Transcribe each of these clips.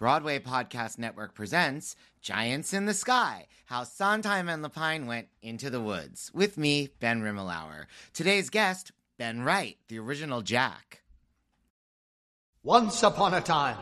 Broadway Podcast Network presents Giants in the Sky How Sondheim and Lapine Went into the Woods with me, Ben Rimalower. Today's guest, Ben Wright, the original Jack. Once upon a time.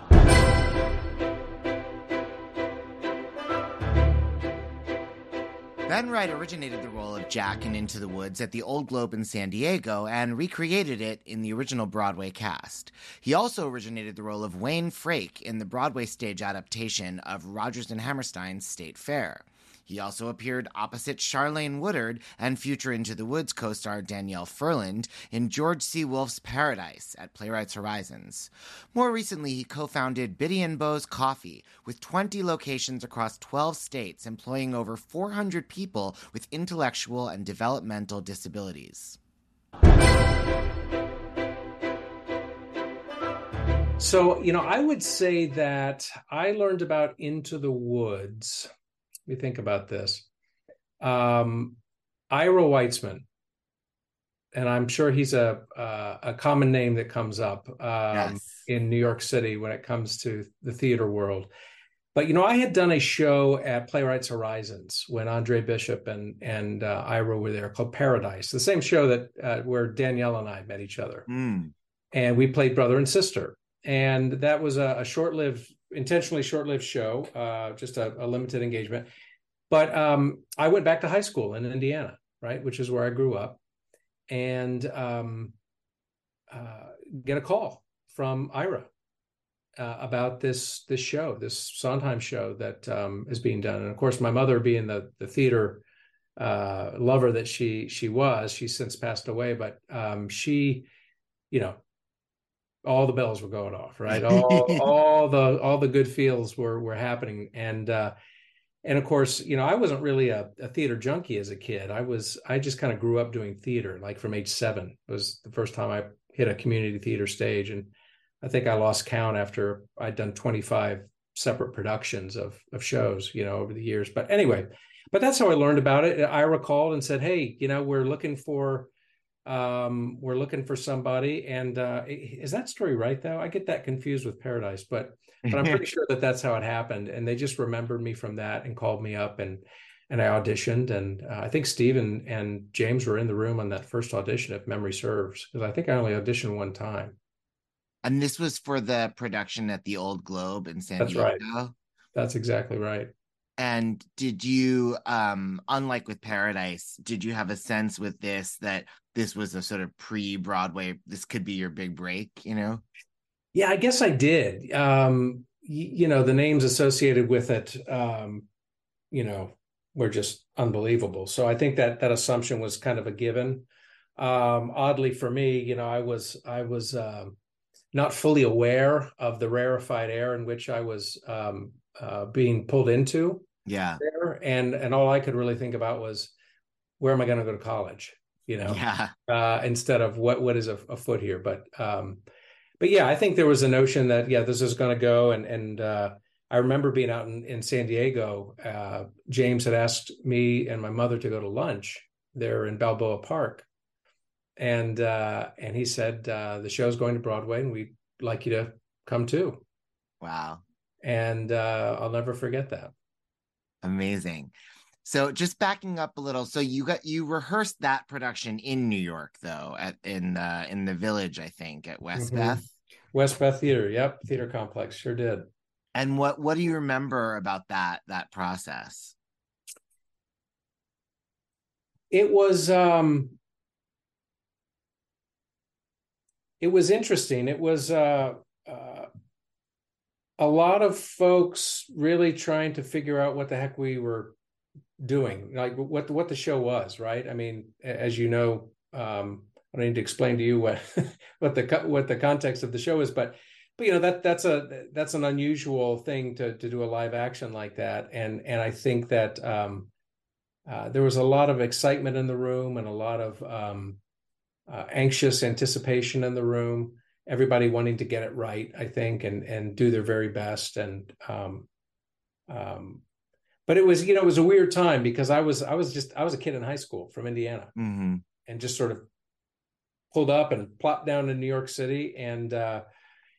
Ben Wright originated the role of Jack in Into the Woods at the Old Globe in San Diego and recreated it in the original Broadway cast. He also originated the role of Wayne Frake in the Broadway stage adaptation of Rodgers and Hammerstein's State Fair. He also appeared opposite Charlayne Woodard and future Into the Woods co star Danielle Ferland in George C. Wolfe's Paradise at Playwrights Horizons. More recently, he co founded Biddy and Bo's Coffee, with 20 locations across 12 states employing over 400 people with intellectual and developmental disabilities. So, you know, I would say that I learned about Into the Woods me think about this. Um, Ira Weitzman, and I'm sure he's a uh, a common name that comes up um, yes. in New York City when it comes to the theater world. But you know, I had done a show at Playwrights Horizons when Andre Bishop and and uh, Ira were there, called Paradise, the same show that uh, where Danielle and I met each other, mm. and we played brother and sister. And that was a, a short-lived intentionally short-lived show, uh, just a, a, limited engagement. But um, I went back to high school in Indiana, right, which is where I grew up, and um, uh, get a call from Ira uh, about this this show, this Sondheim show that um, is being done. And of course, my mother, being the the theater uh, lover that she she was, she's since passed away, but um, she, you know, all the bells were going off, right? All all the all the good feels were were happening, and uh, and of course, you know, I wasn't really a, a theater junkie as a kid. I was I just kind of grew up doing theater, like from age seven was the first time I hit a community theater stage, and I think I lost count after I'd done 25 separate productions of of shows, you know, over the years. But anyway, but that's how I learned about it. I recalled and said, "Hey, you know, we're looking for." Um, we're looking for somebody. And uh, is that story right though? I get that confused with Paradise, but but I'm pretty sure that that's how it happened. And they just remembered me from that and called me up and and I auditioned. And uh, I think Steve and, and James were in the room on that first audition, if memory serves, because I think I only auditioned one time. And this was for the production at the Old Globe in San That's Diego. Right. That's exactly right. And did you, um, unlike with Paradise, did you have a sense with this that this was a sort of pre-Broadway, this could be your big break, you know? Yeah, I guess I did. Um, y- you know, the names associated with it, um, you know, were just unbelievable. So I think that that assumption was kind of a given. Um, oddly for me, you know, I was I was um, not fully aware of the rarefied air in which I was um, uh, being pulled into yeah. there and and all i could really think about was where am i going to go to college? You know? Yeah. Uh, instead of what what is foot here? But um but yeah i think there was a notion that yeah this is going to go and and uh i remember being out in, in san diego uh james had asked me and my mother to go to lunch there in balboa park. And uh and he said uh the show's going to broadway and we'd like you to come too. Wow. And uh i'll never forget that Amazing. So just backing up a little, so you got you rehearsed that production in New York, though, at in the in the Village, I think, at West mm-hmm. Beth. Westbeth Theater, yep, theater complex, sure did. And what what do you remember about that that process? It was um it was interesting. It was uh, uh a lot of folks really trying to figure out what the heck we were doing, like what what the show was, right? I mean, as you know, um, I don't need to explain to you what what the what the context of the show is, but but you know that that's a that's an unusual thing to to do a live action like that, and and I think that um, uh, there was a lot of excitement in the room and a lot of um, uh, anxious anticipation in the room. Everybody wanting to get it right, I think, and and do their very best, and um, um, but it was you know it was a weird time because I was I was just I was a kid in high school from Indiana mm-hmm. and just sort of pulled up and plopped down in New York City and uh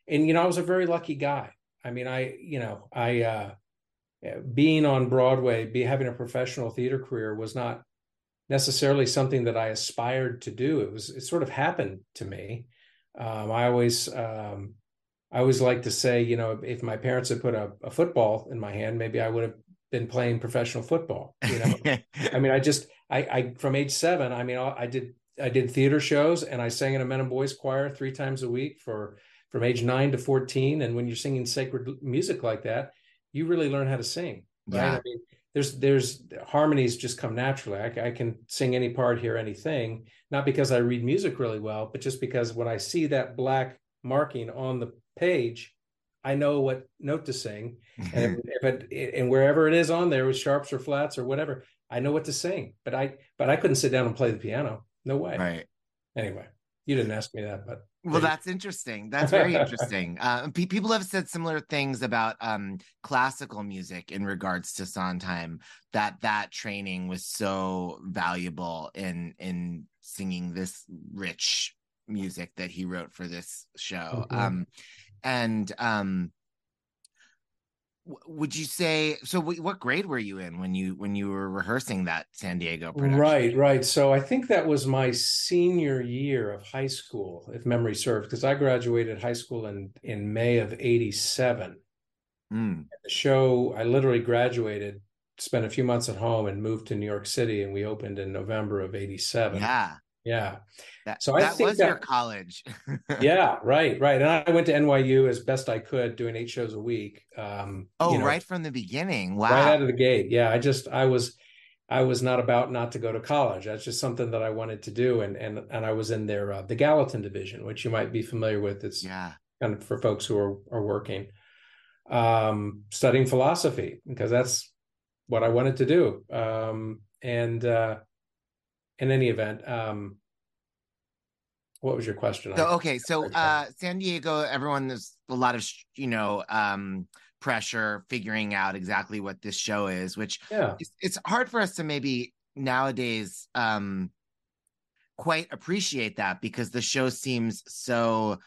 and you know I was a very lucky guy. I mean I you know I uh being on Broadway, be having a professional theater career was not necessarily something that I aspired to do. It was it sort of happened to me. Um, I always um, I always like to say, you know, if my parents had put a, a, football in my hand, maybe I would have been playing professional football. You know, I mean, I just, I, I, from age seven, I mean, I did, I did theater shows and I sang in a men and boys choir three times a week for, from age nine to 14. And when you're singing sacred music like that, you really learn how to sing. Right. Yeah. I mean, there's, there's harmonies just come naturally. I, I can sing any part, hear anything, not because I read music really well, but just because when I see that black marking on the page, I know what note to sing, mm-hmm. and if, if it and wherever it is on there with sharps or flats or whatever, I know what to sing. But I but I couldn't sit down and play the piano. No way. Right. Anyway, you didn't ask me that, but well, that's interesting. That's very interesting. Uh, pe- people have said similar things about um, classical music in regards to Sondheim. That that training was so valuable in in singing this rich music that he wrote for this show. Mm-hmm. Um, and um would you say so what grade were you in when you when you were rehearsing that san diego production? right. Right so i think that was my senior year of high school if memory serves because i graduated high school in in may of 87 mm. the show i literally graduated spent a few months at home and moved to new york city and we opened in november of 87 yeah yeah. That, so I that think was that, your college. yeah, right, right. And I went to NYU as best I could, doing eight shows a week. Um, oh, you know, right from the beginning. Wow. Right out of the gate. Yeah. I just I was I was not about not to go to college. That's just something that I wanted to do. And and and I was in their uh, the Gallatin division, which you might be familiar with. It's yeah kind of for folks who are are working. Um, studying philosophy because that's what I wanted to do. Um, and uh in any event, um, what was your question? So okay, so uh, San Diego, everyone there's a lot of you know um, pressure figuring out exactly what this show is, which yeah, it's, it's hard for us to maybe nowadays um, quite appreciate that because the show seems so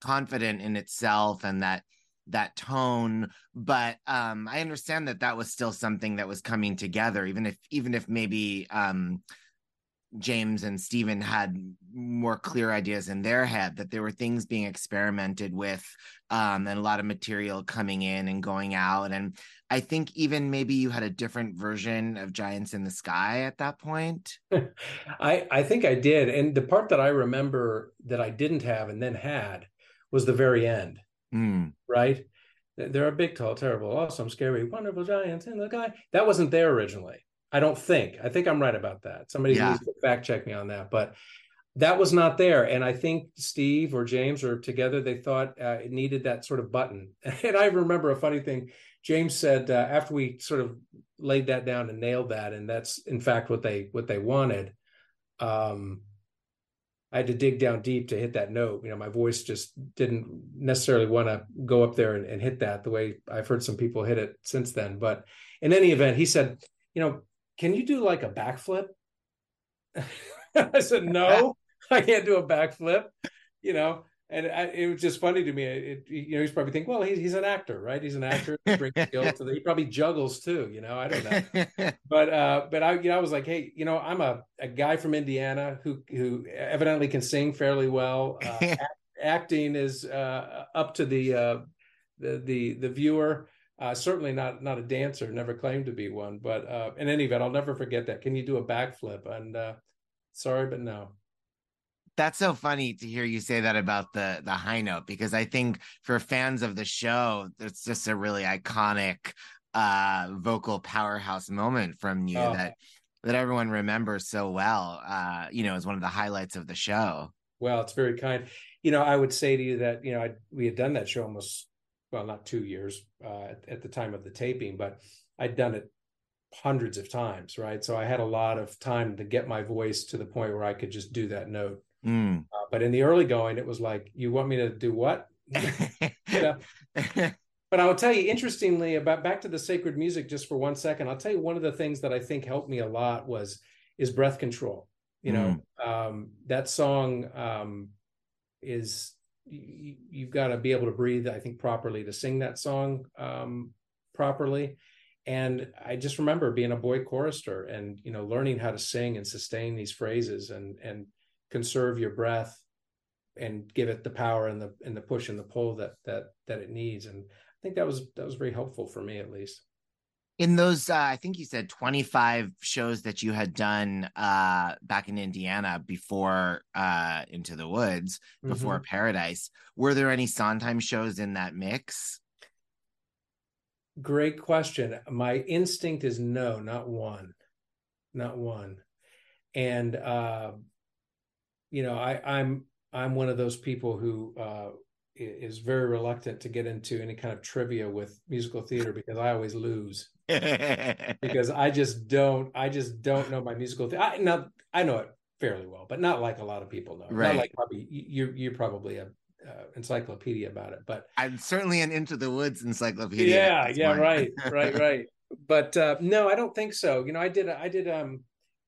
confident in itself and that that tone but um i understand that that was still something that was coming together even if even if maybe um James and Stephen had more clear ideas in their head that there were things being experimented with um, and a lot of material coming in and going out. And I think even maybe you had a different version of Giants in the Sky at that point. I, I think I did. And the part that I remember that I didn't have and then had was the very end. Mm. Right? There are big, tall, terrible, awesome, scary, wonderful giants in the sky. That wasn't there originally. I don't think. I think I'm right about that. Somebody yeah. needs to fact check me on that, but that was not there. And I think Steve or James or together they thought uh, it needed that sort of button. And I remember a funny thing. James said uh, after we sort of laid that down and nailed that, and that's in fact what they what they wanted. Um, I had to dig down deep to hit that note. You know, my voice just didn't necessarily want to go up there and, and hit that the way I've heard some people hit it since then. But in any event, he said, you know, can you do like a backflip? I said, no, I can't do a backflip. You know, and I, it was just funny to me. It, you know, he's probably thinking, well, he's he's an actor, right? He's an actor. He brings skill to the, he probably juggles too. You know, I don't know. but uh, but I you know I was like, hey, you know, I'm a, a guy from Indiana who who evidently can sing fairly well. Uh, act, acting is uh, up to the uh, the the the viewer. Uh, certainly not not a dancer. Never claimed to be one. But uh, in any event, I'll never forget that. Can you do a backflip? And uh, sorry, but no that's so funny to hear you say that about the the high note because I think for fans of the show, it's just a really iconic uh vocal powerhouse moment from you oh. that that everyone remembers so well. Uh, you know, as one of the highlights of the show. Well, it's very kind. You know, I would say to you that you know I, we had done that show almost well, not two years uh, at, at the time of the taping, but I'd done it hundreds of times, right? So I had a lot of time to get my voice to the point where I could just do that note Mm. Uh, but in the early going, it was like, you want me to do what? but I will tell you, interestingly, about back to the sacred music just for one second, I'll tell you one of the things that I think helped me a lot was is breath control. You know, mm. um, that song um, is you, you've got to be able to breathe, I think, properly to sing that song um, properly. And I just remember being a boy chorister and you know learning how to sing and sustain these phrases and and conserve your breath and give it the power and the and the push and the pull that that that it needs and i think that was that was very helpful for me at least in those uh, i think you said 25 shows that you had done uh, back in indiana before uh, into the woods before mm-hmm. paradise were there any sondheim shows in that mix? Great question. My instinct is no not one not one. And uh, you know, I, I'm I'm one of those people who uh, is very reluctant to get into any kind of trivia with musical theater because I always lose because I just don't I just don't know my musical theater. I, now I know it fairly well, but not like a lot of people know. Right. Not like probably you you're probably a uh, encyclopedia about it, but I'm certainly an Into the Woods encyclopedia. Yeah, yeah, right, right, right. But uh, no, I don't think so. You know, I did I did um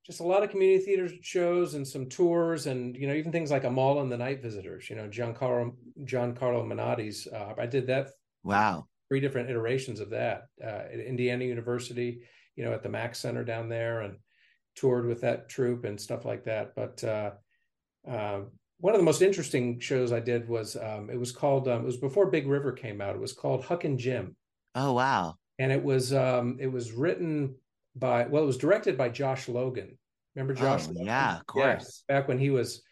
just a lot of community theater shows and some tours and you know even things like Amahl and the Night Visitors. You know Gian Carlo Giancarlo Menotti's. Uh, I did that. Wow. Three different iterations of that uh, at Indiana University. You know at the Mack Center down there and toured with that troupe and stuff like that. But uh, uh, one of the most interesting shows I did was um, it was called um, it was before Big River came out. It was called Huck and Jim. Oh wow! And it was um, it was written by well, it was directed by Josh Logan. Remember Josh? Oh, yeah, of course. Yeah, back when he was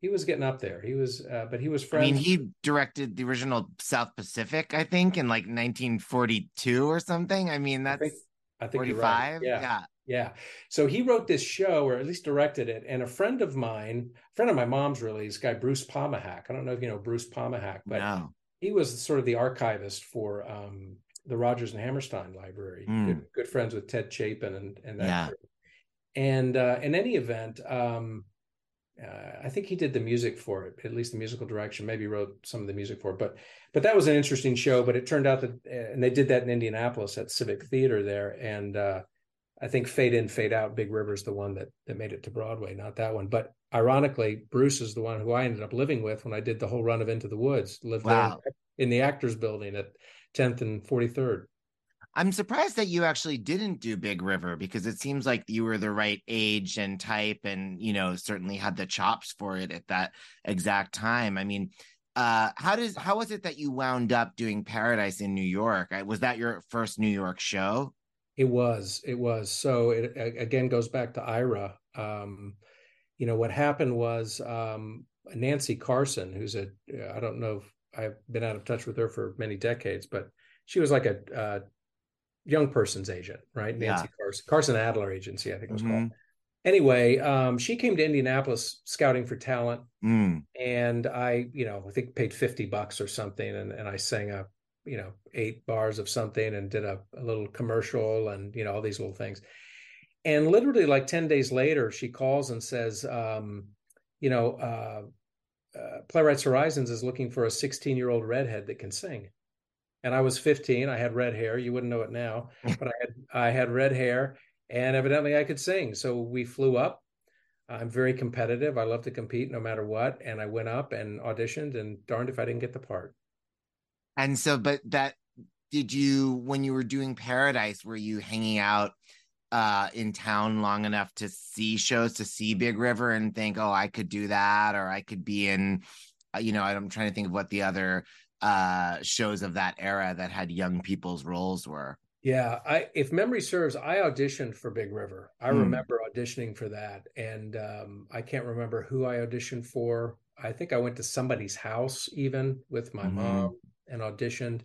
he was getting up there. He was, uh, but he was friends. I mean, he directed the original South Pacific, I think, in like 1942 or something. I mean, that's I think, I think 45. Right. Yeah. yeah. Yeah. So he wrote this show, or at least directed it. And a friend of mine, a friend of my mom's really, this guy, Bruce Pomahac. I don't know if you know Bruce Pomahac, but no. he was sort of the archivist for um, the Rodgers and Hammerstein Library. Mm. Good, good, friends with Ted Chapin and and that. Yeah. And uh, in any event, um, uh, I think he did the music for it, at least the musical direction. Maybe wrote some of the music for it, but but that was an interesting show. But it turned out that, uh, and they did that in Indianapolis at Civic Theater there, and uh, I think Fade In, Fade Out, Big River's the one that that made it to Broadway, not that one. But ironically, Bruce is the one who I ended up living with when I did the whole run of Into the Woods. Lived wow. there in the Actors Building at 10th and 43rd. I'm surprised that you actually didn't do Big River because it seems like you were the right age and type and, you know, certainly had the chops for it at that exact time. I mean, uh, how does how was it that you wound up doing Paradise in New York? Was that your first New York show? It was. It was. So it again goes back to Ira. Um, you know what happened was um, Nancy Carson, who's a I don't know if I've been out of touch with her for many decades, but she was like a uh, young person's agent, right? Nancy yeah. Carson, Carson Adler Agency, I think it was mm-hmm. called. Anyway, um, she came to Indianapolis scouting for talent, mm. and I, you know, I think paid fifty bucks or something, and and I sang a, you know, eight bars of something, and did a, a little commercial, and you know, all these little things. And literally, like ten days later, she calls and says, um, you know, uh, uh, Playwrights Horizons is looking for a 16 year old redhead that can sing. And I was 15. I had red hair. You wouldn't know it now, but I had I had red hair, and evidently I could sing. So we flew up. I'm very competitive. I love to compete no matter what. And I went up and auditioned, and darned if I didn't get the part. And so, but that did you when you were doing Paradise, were you hanging out uh in town long enough to see shows to see Big River and think, oh, I could do that, or I could be in, uh, you know, I'm trying to think of what the other uh shows of that era that had young people's roles were. Yeah, I if memory serves, I auditioned for Big River. I Hmm. remember auditioning for that, and um, I can't remember who I auditioned for. I think I went to somebody's house even with my Mhm. mom and auditioned,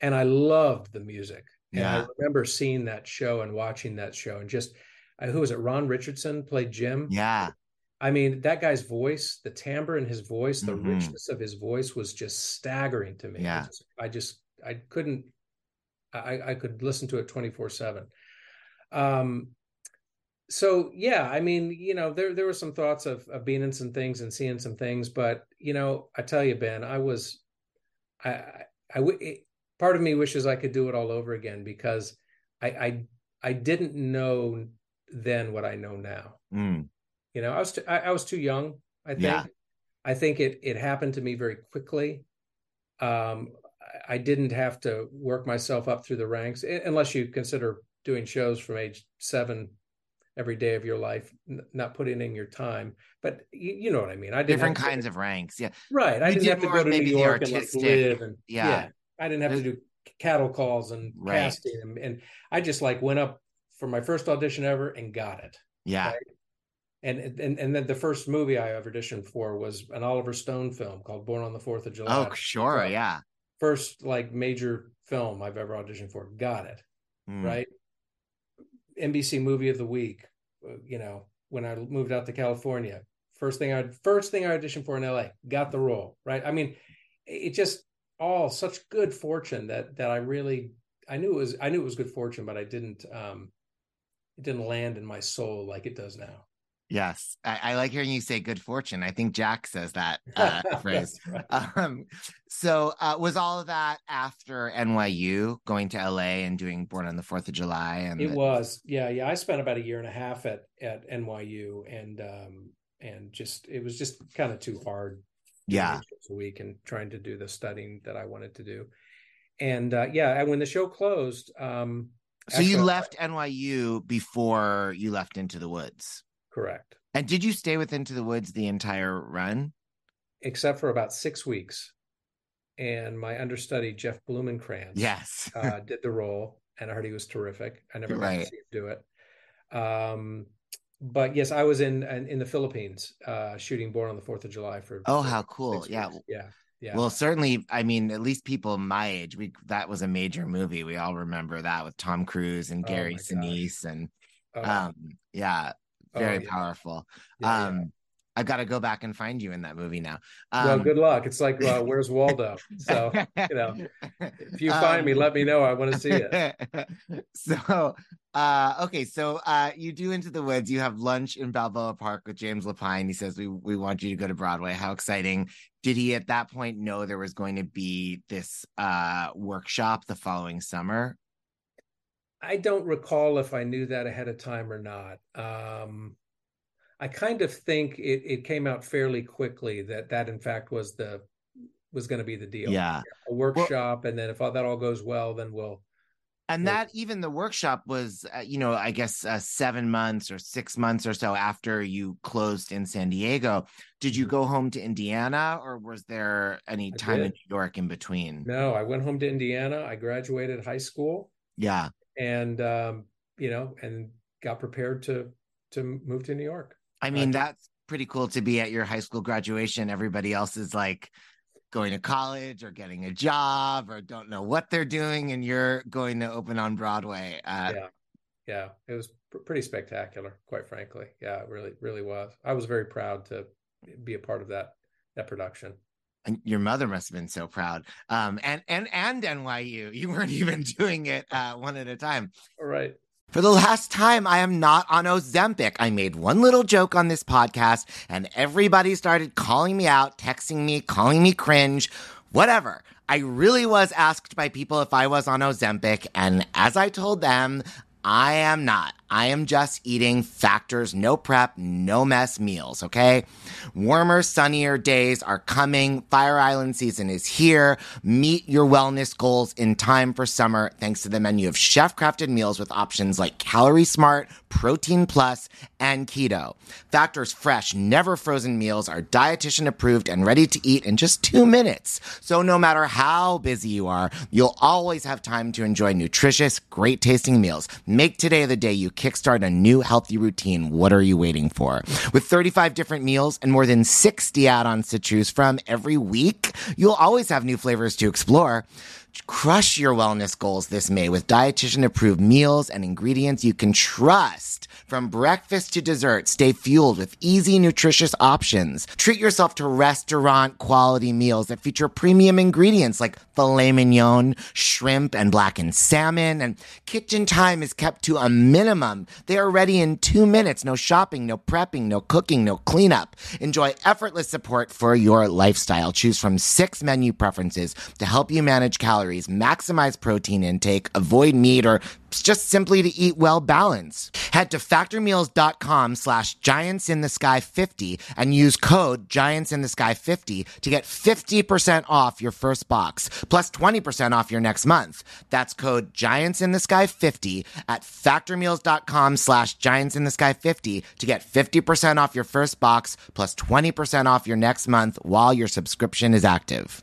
and I loved the music. And I Yeah. remember seeing that show and watching that show, and just uh, who was it? Ron Richardson played Jim. Yeah. I mean, that guy's voice, the timbre in his voice, the Mhm. richness of his voice was just staggering to me. I Yeah. just, I just, I couldn't, I, I could listen to it 24 seven. Um, so yeah, I mean, you know, there, there were some thoughts of, of being in some things and seeing some things, but you know, I tell you, Ben, I was, I, I, I it, part of me wishes I could do it all over again because I, I, I didn't know then what I know now. Mm. You know, I was too, I, I was too young. I think. Yeah. I think it it happened to me very quickly. Um, I, I didn't have to work myself up through the ranks, unless you consider doing shows from age seven every day of your life, n- not putting in your time. But you, you know what I mean. I didn't Different have to- kinds of ranks. Yeah. right. I you didn't did have to go to New York and like live and yeah. I didn't have to do cattle calls and Right. casting and, and I just like went up for my first audition ever and got it Yeah. Right. And and and then the first movie I ever auditioned for was an Oliver Stone film called Born on the Fourth of July. Oh, sure. Yeah. First like major film I've ever auditioned for. Got it Mm. right. NBC Movie of the Week. uh, You know when I moved out to California, first thing I first thing I auditioned for in LA, got the role. Right. I mean, it just all such good fortune that that I really I knew it was I knew it was good fortune, but I didn't um it didn't land in my soul like it does now. Yes. I, I like hearing you say good fortune. I think Jack says that uh, phrase. Right. Um, so uh, was all of that after NYU going to LA and doing Born on the Fourth of July? And It the- was, yeah, yeah. I spent about a year and a half at at NYU, and um, and just it was just kind of too hard. yeah, a week and trying to do the studying that I wanted to do, and uh, yeah, and when the show closed, um, so you left NYU before you left Into the Woods. Correct, And did you stay with Into the Woods the entire run? except for about six weeks, and my understudy Jeff Blumenkrantz, Yes. uh, did the role, and I heard he was terrific. I never got Right. to see him do it. Um, but yes, I was in in, in the Philippines uh, shooting Born on the Fourth of July for. Oh, for how cool. Yeah. weeks. yeah, yeah. Well, certainly, I mean, at least people my age, we that was a major movie. We all remember that with Tom Cruise and Oh Gary gosh. Sinise, and Oh, um, yeah, oh, very yeah, powerful. yeah, yeah. um, I've got to go back and find you in that movie now. well, Um, good luck. It's like uh, where's Waldo? So you know, if you find me, Um, let me know. I want to see it. so uh okay so uh you do into the woods you have lunch in balboa park with james lapine he says we we want you to go to broadway how exciting did he at that point know there was going to be this uh workshop the following summer I don't recall if I knew that ahead of time or not. Um, I kind of think it, it came out fairly quickly that that in fact was the was going to be the deal. yeah a workshop, and then if all, that all goes well, then we'll. and Well- that even the workshop was uh, you know i guess uh, seven months or six months or so after you closed in san diego did you Mhm. go home to indiana or was there any I time in new york in between No, I went home to Indiana. I graduated high school, yeah and um, you know, and got prepared to to move to New York. I mean, Uh, that's pretty cool to be at your high school graduation. Everybody else is like going to college or getting a job or don't know what they're doing, and you're going to open on Broadway. Uh, yeah, yeah, it was pr- pretty spectacular, quite frankly. Yeah, it really, really was. I was very proud to be a part of that that production. And your mother must have been so proud. Um, and and and NYU, you weren't even doing it uh, one at a time. All right. For the last time, I am not on Ozempic. I made one little joke on this podcast, and everybody started calling me out, texting me, calling me cringe, whatever. I really was asked by people if I was on Ozempic, and as I told them, I am not. I am just eating factors, no prep, no mess meals, okay? Warmer, sunnier days are coming. Fire Island season is here. Meet your wellness goals in time for summer thanks to the menu of chef crafted meals with options like Calorie Smart, Protein Plus, and Keto. Factor's fresh, never frozen meals are dietitian approved and ready to eat in just two minutes. So no matter how busy you are, you'll always have time to enjoy nutritious, great tasting meals. Make today the day you kickstart a new healthy routine. What are you waiting for? With 35 different meals and more than 60 add-ons to choose from every week, you'll always have new flavors to explore. Crush your wellness goals this May with dietitian approved meals and ingredients you can trust. From breakfast to dessert, stay fueled with easy, nutritious options. Treat yourself to restaurant quality meals that feature premium ingredients like filet mignon, shrimp, and blackened salmon. And kitchen time is kept to a minimum. They are ready in two minutes. No shopping, no prepping, no cooking, no cleanup. Enjoy effortless support for your lifestyle. Choose from six menu preferences to help you manage calories, maximize protein intake, avoid meat, or just simply to eat well balanced. Head to factormeals.com slash giants in the sky 50 and use code giants in the sky 50 to get 50% off your first box plus 20% off your next month. That's code giants in the sky 50 at factormeals.com slash giants in the sky 50 to get 50% off your first box plus 20% off your next month while your subscription is active.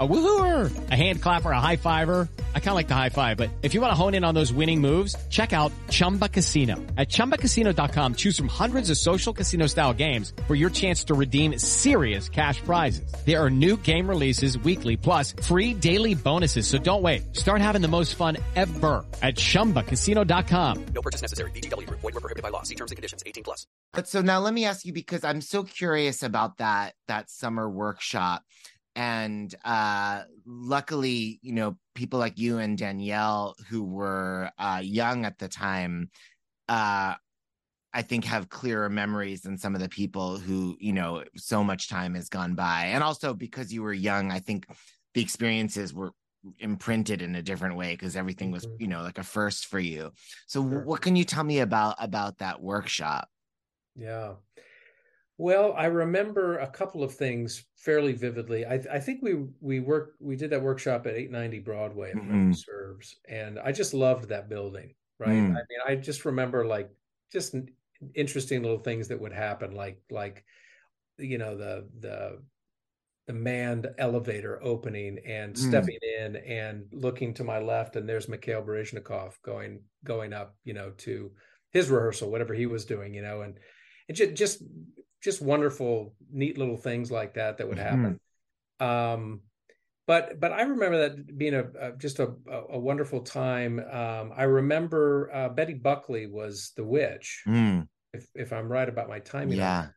A woohooer, a hand clapper, a high fiver. I kind of like the high five, but if you want to hone in on those winning moves, check out Chumba Casino. At ChumbaCasino.com, choose from hundreds of social casino style games for your chance to redeem serious cash prizes. There are new game releases weekly, plus free daily bonuses. So don't wait. Start having the most fun ever at ChumbaCasino.com. No purchase necessary. VGW. Void were prohibited by law. See terms and conditions. 18 plus. But so now let me ask you because I'm so curious about that that summer workshop and uh luckily you know people like you and danielle who were uh young at the time uh i think have clearer memories than some of the people who you know so much time has gone by and also because you were young i think the experiences were imprinted in a different way because everything was you know like a first for you so Sure. what can you tell me about about that workshop Yeah. Well, I remember a couple of things fairly vividly. I, I think we we worked we did that workshop at 890 Broadway, if memory Mhm. serves, and I just loved that building. Right. Mm. I mean, I just remember like just interesting little things that would happen, like like you know the the the manned elevator opening and Mm. stepping in and looking to my left, and there's Mikhail Baryshnikov going going up, you know, to his rehearsal, whatever he was doing, you know, and and just just just wonderful, neat little things like that that would happen. Um, but but I remember that being a, a just a, a wonderful time. Um, I remember uh, Betty Buckley was the witch, Mm, if if I'm right about my timing. yeah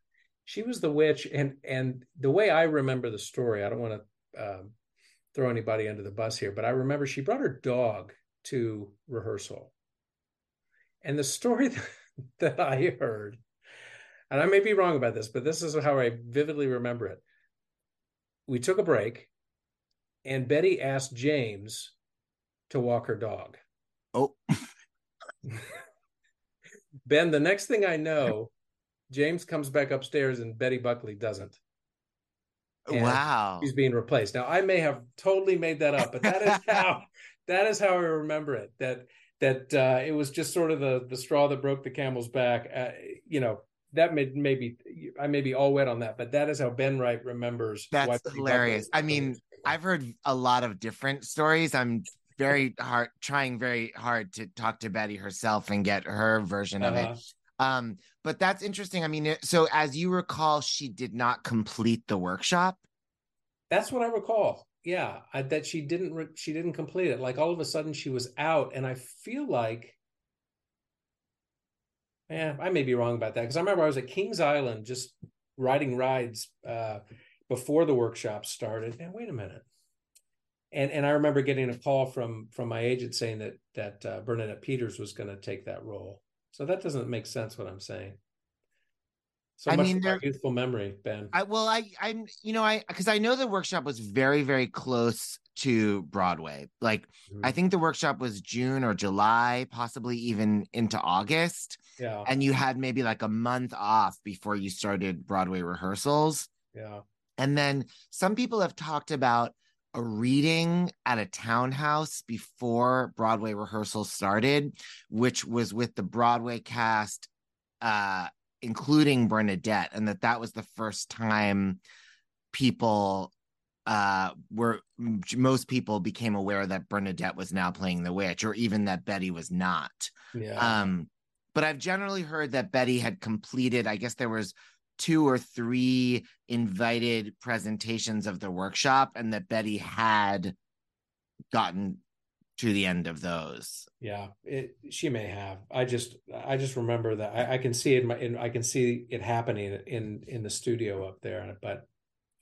she was the witch, and and the way I remember the story, I don't want to um, throw anybody under the bus here, but I remember she brought her dog to rehearsal, and the story that I heard, and I may be wrong about this, but this is how I vividly remember it. We took a break, and Betty asked James to walk her dog. oh Ben, the next thing I know, James comes back upstairs and Betty Buckley doesn't. And wow He's being replaced. Now, I may have totally made that up, but that is how that is how I remember it. That that uh, it was just sort of the the straw that broke the camel's back. Uh, you know, that may maybe I may be all wet on that, but that is how Ben Wright remembers. That's hilarious. I mean, I've heard a lot of different stories. I'm very hard trying very hard to talk to Betty herself and get her version of Uh-huh. it. Um, but that's interesting. I mean, so as you recall, she did not complete the workshop. That's what I recall. Yeah, I, that she didn't re- she didn't complete it. Like all of a sudden she was out, and I feel like, yeah, I may be wrong about that because I remember I was at Kings Island just riding rides uh, before the workshop started. And wait a minute, and and I remember getting a call from from my agent saying that that uh, Bernadette Peters was going to take that role. So that doesn't make sense what I'm saying. So I much mean, youthful memory, Ben. I well, I I'm you know I because I know the workshop was very very close to Broadway. Like Mhm. I think the workshop was June or July, possibly even into August, yeah, and you had maybe like a month off before you started Broadway rehearsals. yeah, And then some people have talked about a reading at a townhouse before Broadway rehearsals started, which was with the Broadway cast, uh, including Bernadette, and that that was the first time people uh were most people became aware that Bernadette was now playing the witch or even that Betty was not. yeah. Um, but I've generally heard that Betty had completed, I guess there was two or three invited presentations of the workshop, and that Betty had gotten to the end of those. Yeah, it, she may have. I just, I just remember that I, I can see it. In my, in, I can see it happening in in the studio up there. But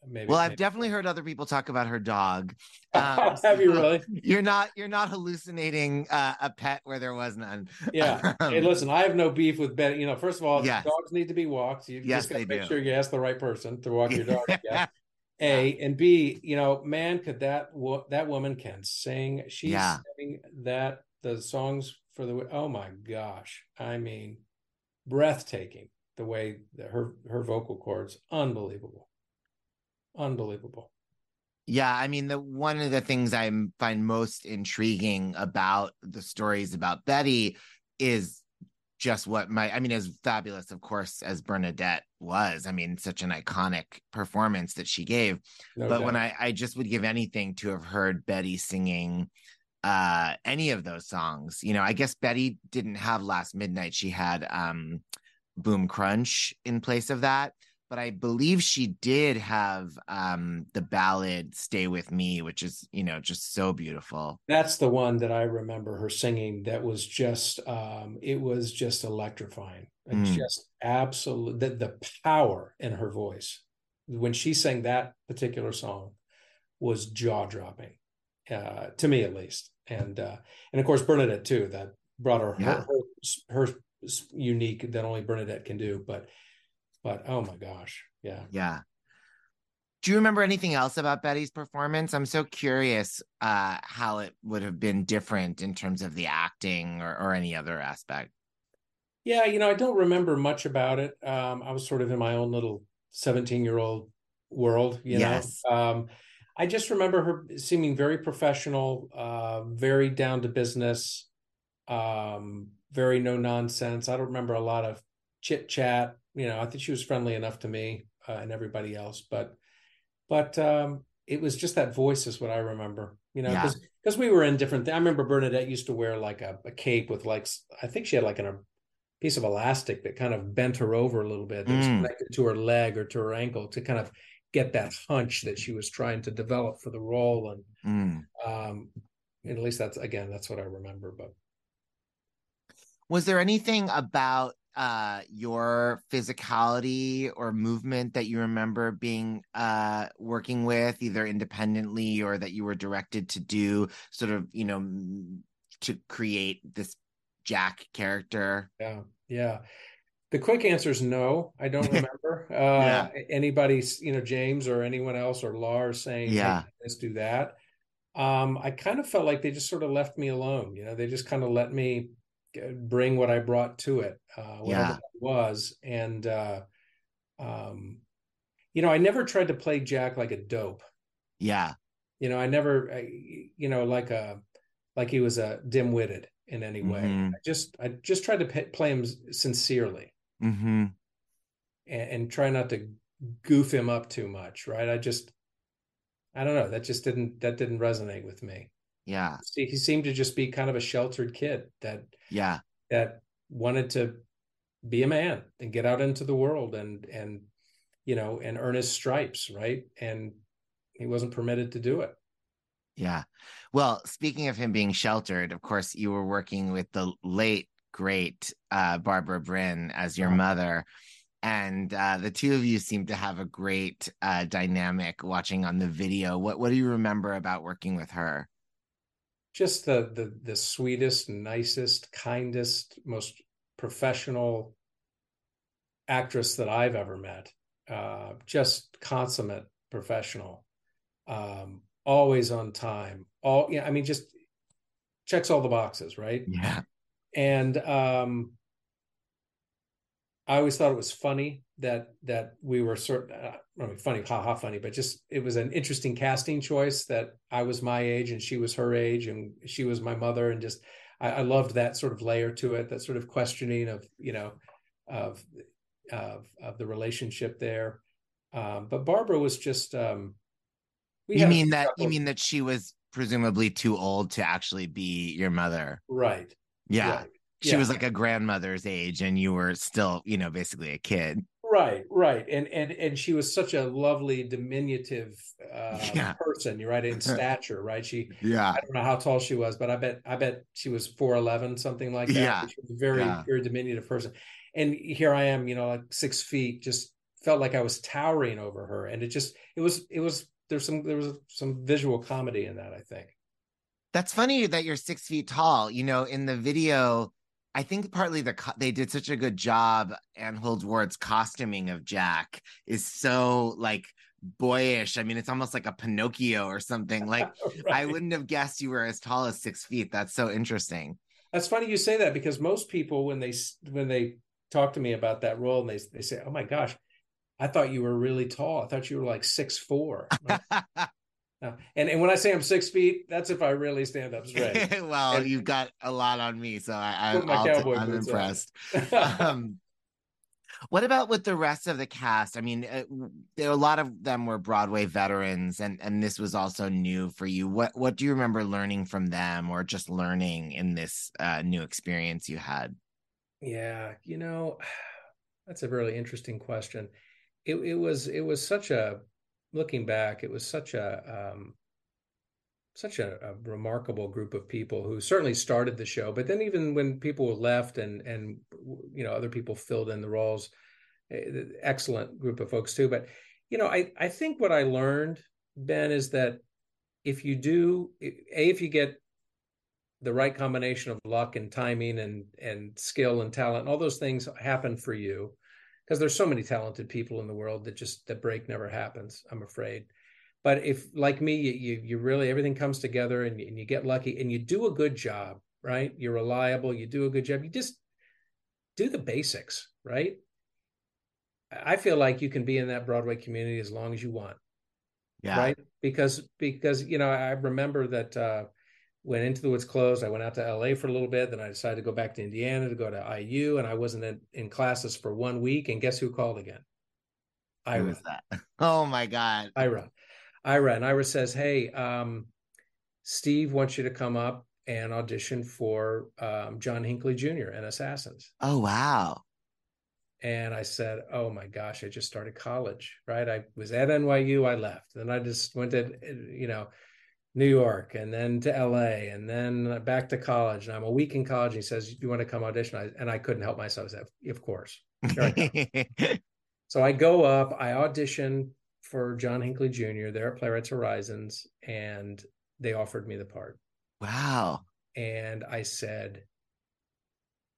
maybe. Well, I've maybe- definitely heard other people talk about her dog. Um, have you really? You're not you're not hallucinating uh, a pet where there was none. Yeah. Um, hey, listen, I have no beef with Betty. You know, first of all, Yes. dogs need to be walked. You Yes, just got to make do. sure you ask the right person to walk your dog. Yeah. A and B, you know, man, could that wo- that woman can sing? She's Yeah. singing that the songs for the oh my gosh, I mean, breathtaking the way that her her vocal cords, unbelievable, unbelievable. Yeah, I mean the one of the things I find most intriguing about the stories about Betty is just what my I mean as fabulous of course as Bernadette was. I mean such an iconic performance that she gave. No but when. I I just would give anything to have heard Betty singing uh any of those songs. You know, I guess Betty didn't have Last Midnight. She had um Boom Crunch in place of that. But I believe she did have um the ballad Stay With Me, which is, you know, just so beautiful. That's the one that I remember her singing. That was just, um, it was just electrifying. Mm. Just absolute the, the power in her voice when she sang that particular song was jaw dropping, uh, to me at least. And uh, and of course Bernadette too. That brought her Yeah. her, her her unique that only Bernadette can do. But but oh my gosh, yeah. Yeah. Do you remember anything else about Betty's performance? I'm so curious uh how it would have been different in terms of the acting or, or any other aspect. Yeah, you know, I don't remember much about it. Um, I was sort of in my own little 17 year old world, you Yes. know. Um, I just remember her seeming very professional, uh, very down to business, um, very no nonsense. I don't remember a lot of chit chat. You know, I think she was friendly enough to me uh, and everybody else, but but um, it was just that voice is what I remember. You know, Yeah. because because we were in different. I remember Bernadette used to wear like a, a cape with like I think she had like an, a piece of elastic that kind of bent her over a little bit that was Mm. connected to her leg or to her ankle to kind of get that hunch that she was trying to develop for the role and Mm. um and at least that's again that's what I remember but Was there anything about uh your physicality or movement that you remember being uh working with either independently or that you were directed to do sort of, you know, to create this Jack character? yeah yeah the quick answer is no I don't remember uh Yeah. anybody's you know James or anyone else or Lars saying hey, Yeah. let's do that um I kind of felt like they just sort of left me alone you know they just kind of let me bring what I brought to it uh whatever Yeah. that was and uh um you know I never tried to play Jack like a dope Yeah. you know I never I, you know like a like he was a dim-witted in any way Mhm. I just I just tried to p- play him sincerely Mm-hmm. and, and try not to goof him up too much right I just I don't know that just didn't that didn't resonate with me Yeah. See, he seemed to just be kind of a sheltered kid that Yeah. that wanted to be a man and get out into the world and and you know and earn his stripes right and he wasn't permitted to do it Yeah. Well, speaking of him being sheltered, of course, you were working with the late, great uh, Barbara Bryne as your Uh-huh. mother. And uh, the two of you seem to have a great uh, dynamic watching on the video. What What do you remember about working with her? Just the the the sweetest nicest kindest most professional actress that I've ever met. Uh, just consummate professional, um, always on time. All yeah, I mean, just checks all the boxes, right? Yeah. And um, I always thought it was funny that that we were sort uh, I mean, funny, ha ha, funny, but just it was an interesting casting choice that I was my age and she was her age and she was my mother, and just I, I loved that sort of layer to it, that sort of questioning of you know of of of the relationship there. Um, but Barbara was just. Um, you mean that? You mean that she was presumably too old to actually be your mother? Right. Yeah. Right. She Yeah. was like a grandmother's age, and you were still, you know, basically a kid. Right, right, and and and she was such a lovely, diminutive uh, Yeah. person. You're right in stature, right? She, Yeah. I don't know how tall she was, but I bet, I bet she was four eleven, something like that. Yeah. She was a very, Yeah. very diminutive person, and here I am, you know, like six feet, just felt like I was towering over her, and it just, it was, it was. There's some, there was some visual comedy in that, I think. That's funny that you're six feet tall. You know, in the video, I think partly the co- they did such a good job. Anne Holdsworth's costuming of Jack is so like boyish. I mean, it's almost like a Pinocchio or something. Like I wouldn't have guessed you were as tall as six feet. That's so interesting. That's funny you say that because most people when they when they talk to me about that role and they they say, "Oh my gosh, I thought you were really tall. I thought you were like six four. and and when I say I'm six feet, that's if I really stand up straight. well, And- you've got a lot on me, so I, I am impressed. um, what about with the rest of the cast? I mean, uh, there a lot of them were Broadway veterans, and and this was also new for you. What what do you remember learning from them, or just learning in this uh, new experience you had? Yeah, you know, that's a really interesting question. It it was it was such a looking back, it was such a um such a, a remarkable group of people who certainly started the show, but then even when people left and and you know other people filled in the roles, eh, excellent group of folks too. But you know, I I think what I learned, Ben, is that if you do a if you get the right combination of luck and timing and and skill and talent and all those things happen for you because there's so many talented people in the world that just that break never happens i'm afraid. But if like me you you, you really everything comes together and, you- and you get lucky and you do a good job right? You're reliable you do a good job you just do the basics right? I feel like you can be in that broadway community as long as you want Yeah, right? Because because you know i remember that uh when into the woods closed. I went out to la for a little bit. Then i decided to go back to indiana to go to iu and i wasn't in, in classes for one week. And guess who called again? Who ira. was that? Oh my god! ira. Ira. And ira says hey um steve wants you to come up and audition for um, john hinckley jr and assassins. Oh wow! and I said, "Oh my gosh, I just started college, right? I was at NYU, I left, then I just went to, you know, New York, and then to LA, and then uh, back to college. And I'm a week in college. And he says, "You want to come audition?" I, and I couldn't help myself. I said, "Of course." Here I so I go up, I audition for John Hinckley Jr. there at Playwrights Horizons, and they offered me the part. wow! And I said,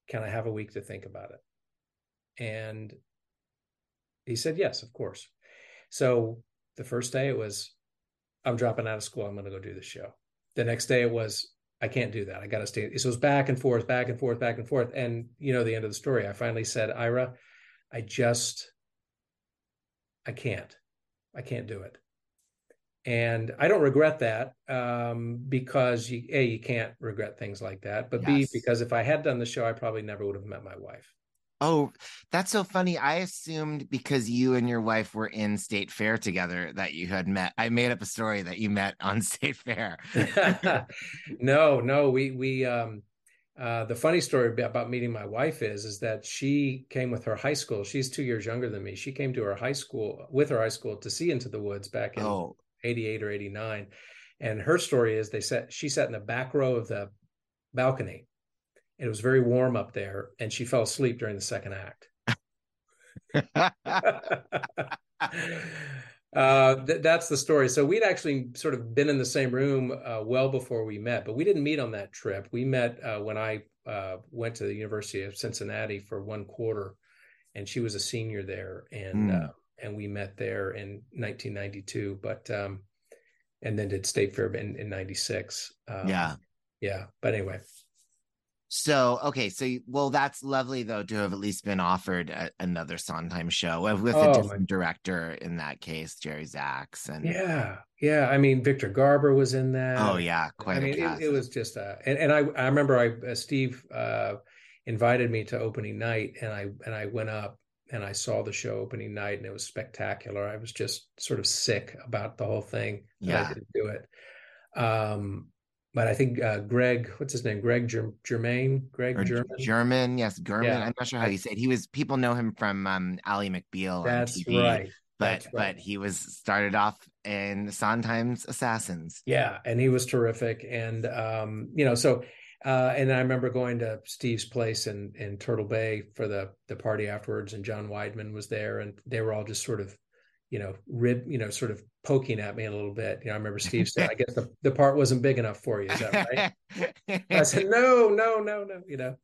Can I have a week to think about it? And he said, Yes, of course. So the first day it was, I'm dropping out of school. I'm going to go do the show. The next day it was, I can't do that. I got to stay. So it was back and forth, back and forth, back and forth. And you know, the end of the story, I finally said, Ira, I just, I can't. I can't do it. And I don't regret that um, because you, A, you can't regret things like that. But B, because if I had done the show, I probably never would have met my wife. Oh, that's so funny. I assumed because you and your wife were in State Fair together that you had met. I made up a story that you met on State Fair. no, no, we we um uh the funny story about meeting my wife is is that she came with her high school. She's 2 years younger than me. She came to her high school with her high school to see Into the Woods back in Oh, 88 or 89. And her story is they sat she sat in the back row of the balcony. And it was very warm up there and she fell asleep during the second act. uh, th- that's the story. So we'd actually sort of been in the same room uh, well before we met, but we didn't meet on that trip. We met uh, when I uh, went to the University of Cincinnati for one quarter, and she was a senior there, and Mm. and we met there in 1992. But um, and then did State Fair in in '96. Um, yeah. yeah. But anyway, So okay, so well, that's lovely though to have at least been offered a, another Sondheim show with, with Oh, a different director in that case, Jerry Zaks, and yeah, yeah. I mean, Victor Garber was in that. oh yeah, quite I a mean, it, it was just uh and, and I I remember I uh, Steve uh invited me to opening night and I and I went up and I saw the show opening night and it was spectacular. I was just sort of sick about the whole thing. Yeah. I didn't do it. Um but I think uh Greg, what's his name? Greg Germ- Germain, Greg or Germann. Germann, yes, Germann. Yeah. I'm not sure how you say it. He was people know him from um Ally McBeal That's TV, right. but That's right. but he was started off in Sondheim's Assassins. Yeah, and he was terrific. And um, you know, so uh and I remember going to Steve's place in in Turtle Bay for the the party afterwards, and John Weidman was there, and they were all just sort of, you know, rib, you know, sort of poking at me a little bit. You know, I remember Steve said, I guess the, the part wasn't big enough for you. Is that right? I said, No, no, no, no, you know.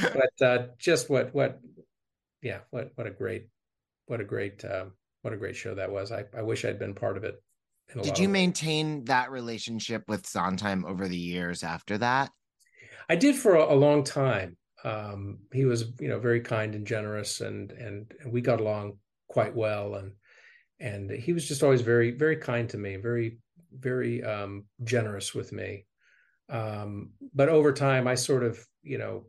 But uh just what what yeah, what what a great what a great um what a great show that was. I, I wish I'd been part of it. in a Did you maintain that relationship with Sondheim over the years after that? I did for a, a long time. Um, he was, you know, very kind and generous, and and and we got along quite well. And and he was just always very very kind to me, very very um, generous with me. Um, but over time, I sort of, you know,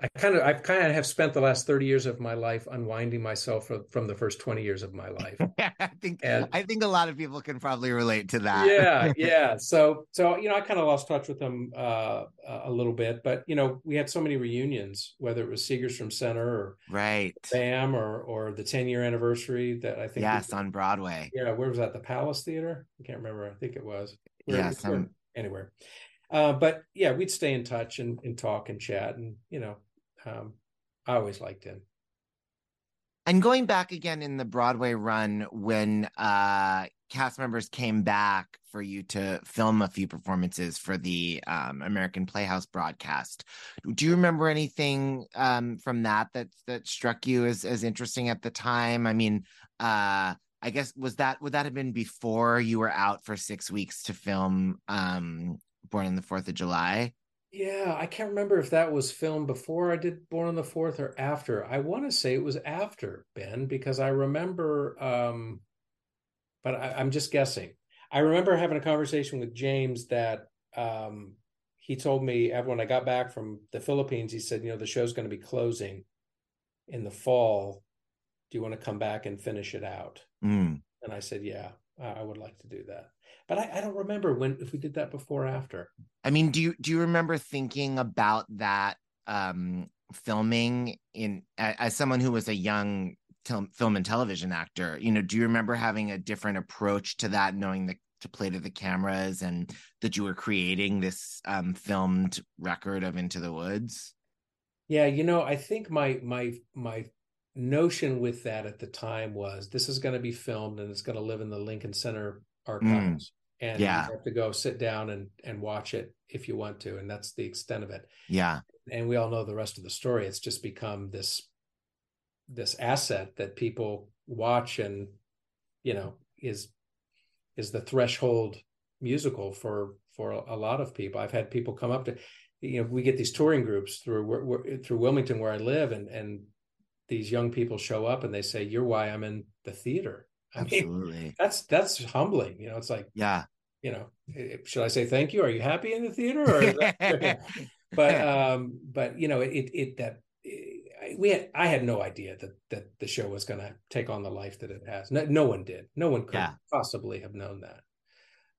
I kind of I've kind of have spent the last thirty years of my life unwinding myself from, from the first twenty years of my life. I think And- I think a lot of people can probably relate to that. yeah yeah so so you know i kind of lost touch with them uh a little bit but you know we had so many reunions whether it was seegers from center or right. bam or or the 10 year anniversary that i think we- Yes, on Broadway. yeah where was that the palace theater i can't remember i think it was Where- Yeah, some- anywhere uh but yeah we'd stay in touch and, and talk and chat and you know um i always liked him And going back again in the Broadway run when uh cast members came back for you to film a few performances for the um, American Playhouse broadcast. Do you remember anything um, from that that that struck you as as interesting at the time? I mean, uh I guess was that would that have been before you were out for 6 weeks to film um Born on the 4th of July? Yeah, I can't remember if that was filmed before I did Born on the Fourth or after. I want to say it was after Ben because I remember, um, but I, I'm just guessing. I remember having a conversation with James that um, he told me when I got back from the Philippines, he said, you know, the show's going to be closing in the fall. Do you want to come back and finish it out? Mm. And I said, yeah, I would like to do that. But I, I don't remember when if we did that before or after. I mean, do you do you remember thinking about that um filming in as someone who was a young tel- film and television actor? You know, do you remember having a different approach to that, knowing the to play to the cameras and that you were creating this um filmed record of Into the Woods? Yeah, you know, I think my my my notion with that at the time was this is going to be filmed and it's going to live in the Lincoln Center archives. And Yeah. you have to go sit down and and watch it if you want to, and that's the extent of it. Yeah. And we all know the rest of the story. It's just become this this asset that people watch and you know is is the threshold musical for for a lot of people. I've had people come up to you know we get these touring groups through through Wilmington where I live and and these young people show up and they say you're why I'm in the theater. I mean Absolutely. that's that's humbling. You know, it's like Yeah. you know, eh, should I say thank you? Are you happy in the theater? Or that, but um, but you know, it it that eh, we had I had no idea that that the show was going to take on the life that it has. No, no one did. No one could Yeah. possibly have known that.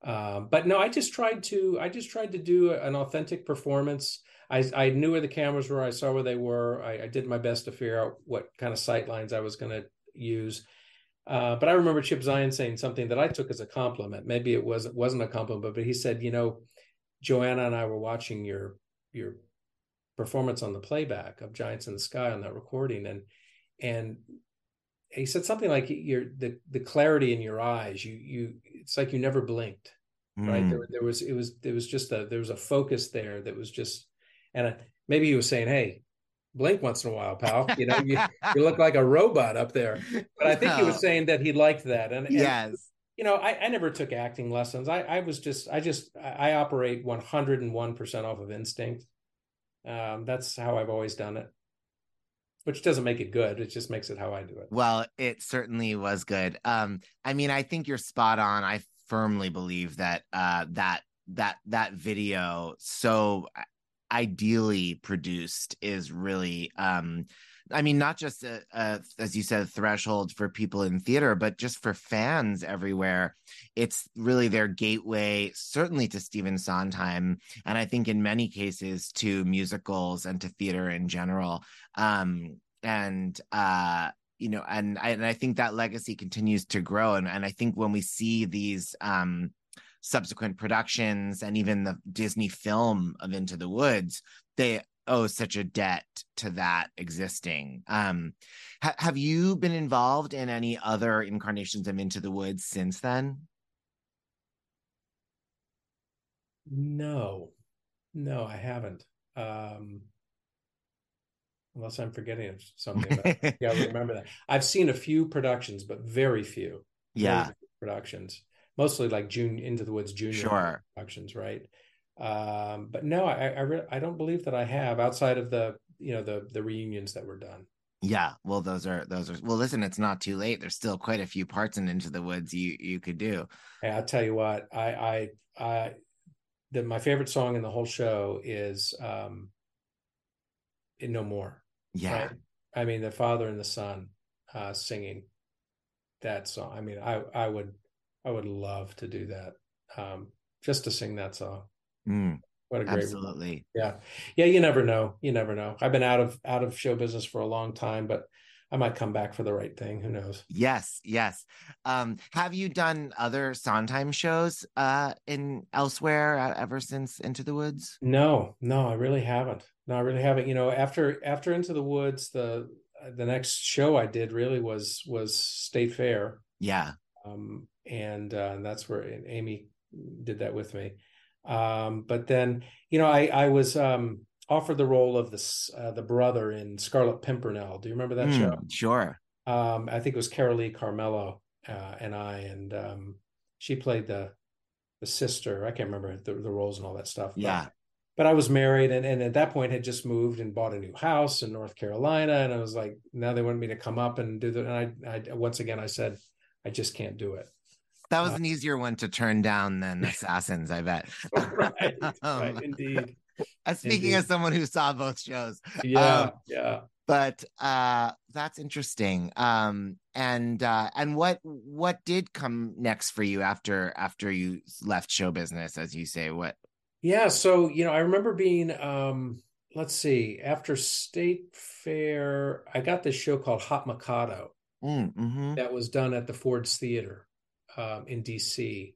Um, but no, I just tried to I just tried to do an authentic performance. I I knew where the cameras were. I saw where they were. I, I did my best to figure out what kind of sight lines I was going to use. Uh, but I remember Chip Zien saying something that I took as a compliment. Maybe it was wasn't a compliment, but he said, you know, Joanna and I were watching your your performance on the playback of Giants in the Sky on that recording, and and he said something like your the the clarity in your eyes. You you it's like you never blinked, right? Mm. There, there was it was there was just a there was a focus there that was just, and I, maybe he was saying, hey, blink once in a while, pal. You know, you, you look like a robot up there. But I think no. he was saying that he liked that. And, and yes, you know, I, I never took acting lessons. I, I was just, I just, I operate 101% off of instinct. Um, that's how I've always done it, which doesn't make it good. It just makes it how I do it. Well, it certainly was good. Um, I mean, I think you're spot on. I firmly believe that, uh, that, that, that video so ideally produced is really, um, I mean, not just a, a, as you said, threshold for people in theater, but just for fans everywhere. It's really their gateway, certainly to Stephen Sondheim, and I think in many cases to musicals and to theater in general. Um, and uh, you know, and I, and I think that legacy continues to grow. And and I think when we see these um, subsequent productions and even the Disney film of Into the Woods, they owe such a debt to that existing. Um, ha- have you been involved in any other incarnations of Into the Woods since then? No, no, I haven't. Um, unless I'm forgetting something. yeah, I remember that. I've seen a few productions, but very few. Yeah, very few productions, mostly like June Into the Woods Junior sure. productions, right? Um, but no, I I, re- I don't believe that I have outside of the you know the the reunions that were done. Yeah, well, those are those are well. Listen, it's not too late. There's still quite a few parts in Into the Woods you you could do. Hey, I'll tell you what. I I I the my favorite song in the whole show is um, "No More." Yeah, right? I mean the father and the son uh, singing that song. I mean, I I would I would love to do that. Um, just to sing that song. Mm, what a great absolutely. Yeah. Yeah. You never know. You never know. I've been out of, out of show business for a long time, but I might come back for the right thing. Who knows? Yes, yes. Um, have you done other Sondheim shows uh, in elsewhere uh, ever since Into the Woods? No, no, I really haven't. No, I really haven't. You know, after after Into the Woods, the the next show I did really was was State Fair. Yeah. Um, and uh, that's where Amy did that with me. Um, but then, you know, I I was um, offered the role of the uh, the brother in Scarlet Pimpernel. Do you remember that mm, show? Sure. Um, I think it was Carolee Carmello uh, and I, and um, she played the the sister. I can't remember the, the roles and all that stuff. Yeah. But, but I was married and, and at that point had just moved and bought a new house in North Carolina. And I was like, now they wanted me to come up and do that. And I, I once again, I said, I just can't do it. That was uh, an easier one to turn down than Assassins, I bet. right, um, right, indeed. Uh, speaking indeed. as someone who saw both shows, yeah, um, yeah. But uh, that's interesting. Um, and uh, and what what did come next for you after after you left show business, as you say? What? Yeah, so you know, I remember being um, let's see, after State Fair, I got this show called Hot Mikado mm, mm-hmm. that was done at the Ford's Theater um, in DC,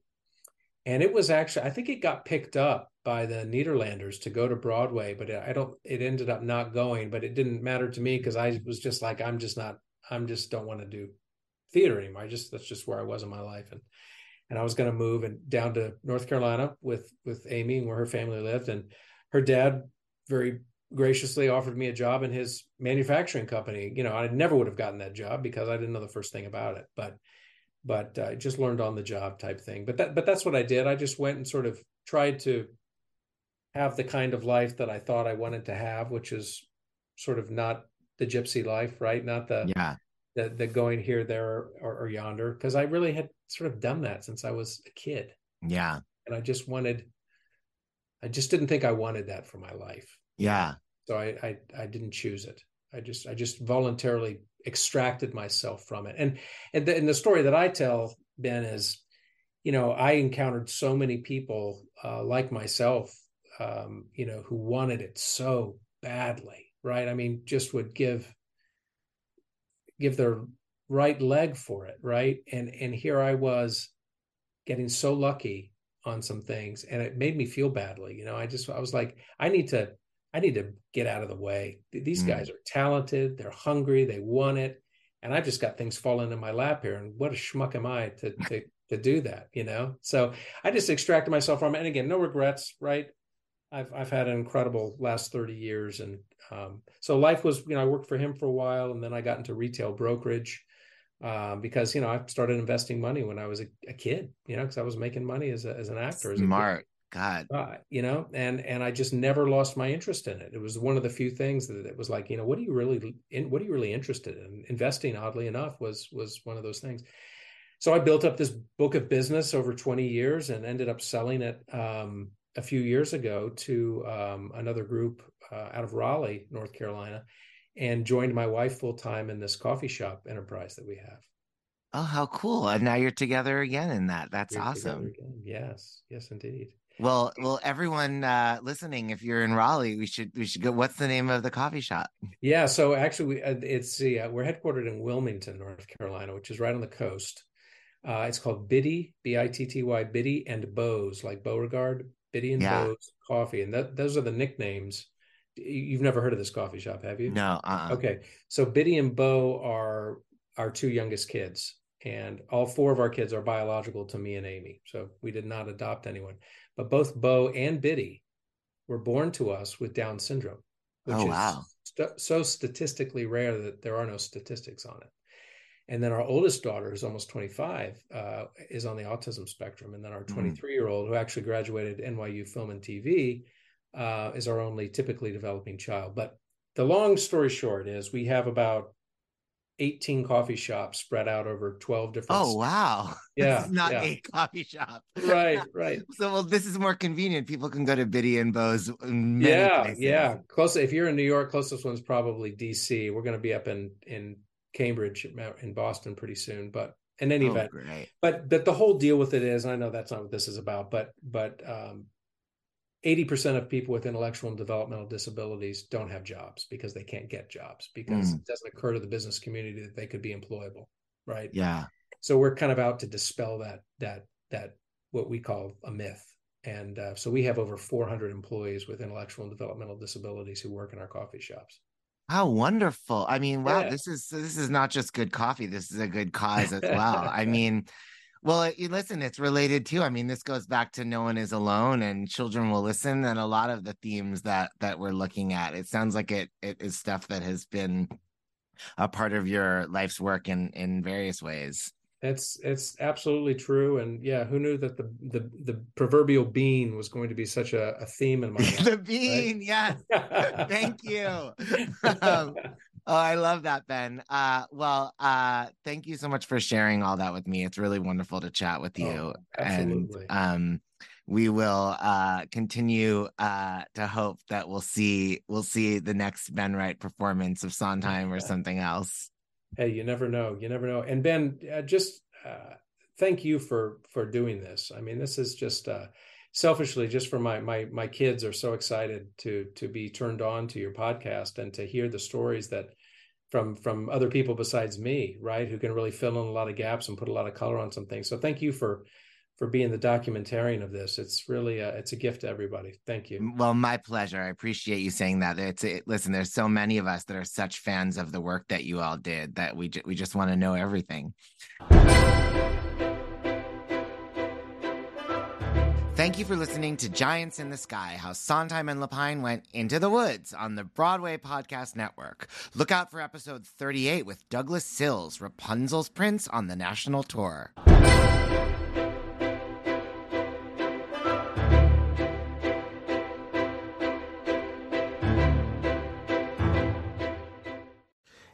and it was actually I think it got picked up by the Nederlanders to go to Broadway, but I don't. It ended up not going, but it didn't matter to me because I was just like I'm just not. I'm just don't want to do theater anymore. I just that's just where I was in my life, and and I was going to move and down to North Carolina with with Amy and where her family lived, and her dad very graciously offered me a job in his manufacturing company. You know, I never would have gotten that job because I didn't know the first thing about it, but but I uh, just learned on the job type thing. But that but that's what I did. I just went and sort of tried to have the kind of life that I thought I wanted to have, which is sort of not the gypsy life, right? Not the yeah the the going here, there, or, or yonder, because I really had sort of done that since I was a kid. Yeah, and I just wanted, I just didn't think I wanted that for my life. Yeah, so I I, I didn't choose it. I just I just voluntarily extracted myself from it. And and the, and the story that I tell Ben is, you know, I encountered so many people uh, like myself, um, you know, who wanted it so badly, right? I mean, just would give give their right leg for it, right? And and here I was getting so lucky on some things and it made me feel badly you know i just i was like i need to I need to get out of the way. These mm. guys are talented, they're hungry, they want it, and I've just got things falling in my lap here. And what a schmuck am I to to to do that, you know? So I just extracted myself from it. And again, no regrets, right? I've I've had an incredible last 30 years, and um, so life was you know I worked for him for a while, and then I got into retail brokerage um, because you know I started investing money when I was a, a kid, you know, because I was making money as a, as an actor. Smart. God, uh, you know, and and I just never lost my interest in it. It was one of the few things that it was like, you know, what are you really in? What are you really interested in? Investing, oddly enough, was was one of those things. So I built up this book of business over 20 years and ended up selling it um, a few years ago to um, another group uh, out of Raleigh, North Carolina, and joined my wife full time in this coffee shop enterprise that we have. Oh, how cool! And now you're together again in that. That's We're awesome. Yes, yes, indeed. Well, well, everyone uh, listening, if you're in Raleigh, we should we should go. What's the name of the coffee shop? Yeah, so actually, we, uh, it's uh, we're headquartered in Wilmington, North Carolina, which is right on the coast. Uh, it's called Bitty B I T T Y, Bitty and Beau's, like Beauregard, Bitty and Yeah. Beau's Coffee, and that those are the nicknames. You've never heard of this coffee shop, have you? No, uh-uh. Okay, so Bitty and Beau are our two youngest kids, and all four of our kids are biological to me and Amy. So we did not adopt anyone, but both Beau and Bitty were born to us with Down syndrome, which Oh, is st- so statistically rare that there are no statistics on it. And then our oldest daughter, who's almost 25, uh, is on the autism spectrum. And then our Mm. 23 year old, who actually graduated NYU Film and TV, uh, is our only typically developing child. But the long story short is we have about 18 coffee shops spread out over 12 different. Oh wow! Yeah, this is not yeah. a coffee shop. Right, right. So well, this is more convenient. People can go to Bitty and Beau's. many yeah, places. yeah. Close. If you're in New York, closest one's probably DC. We're going to be up in in Cambridge in Boston pretty soon. But in any Oh, event, great. but but the whole deal with it is, and I know that's not what this is about, but but um, eighty percent of people with intellectual and developmental disabilities don't have jobs because they can't get jobs because Mm. it doesn't occur to the business community that they could be employable, right? Yeah. So we're kind of out to dispel that that that what we call a myth. And uh, so we have over 400 employees with intellectual and developmental disabilities who work in our coffee shops. How wonderful! I mean, wow, Yeah. this is this is not just good coffee. This is a good cause as well. I mean, well, you listen, it's related too. I mean, this goes back to no one is alone, and children will listen, and a lot of the themes that that we're looking at. It sounds like it it is stuff that has been a part of your life's work in in various ways. It's it's absolutely true. And yeah, who knew that the the the proverbial bean was going to be such a, a theme in my life? the bean, yes. Thank you. Um, oh, I love that, Ben. Uh, well, uh, thank you so much for sharing all that with me. It's really wonderful to chat with you. Oh, and um, we will uh, continue uh, to hope that we'll see we'll see the next Ben Wright performance of Sondheim or something else. hey, you never know. You never know. And Ben, uh, just uh, thank you for for doing this. I mean, this is just uh, selfishly just for my my my kids are so excited to to be turned on to your podcast and to hear the stories that from from other people besides me, right, who can really fill in a lot of gaps and put a lot of color on some things. So thank you for for being the documentarian of this. It's really a, it's a gift to everybody. Thank you. Well, my pleasure. I appreciate you saying that. It's it, listen. There's so many of us that are such fans of the work that you all did that we ju- we just want to know everything. Thank you for listening to Giants in the Sky How Sondheim and Lapine Went into the Woods on the Broadway Podcast Network. Look out for episode 38 with Douglas Sills, Rapunzel's Prince on the national tour.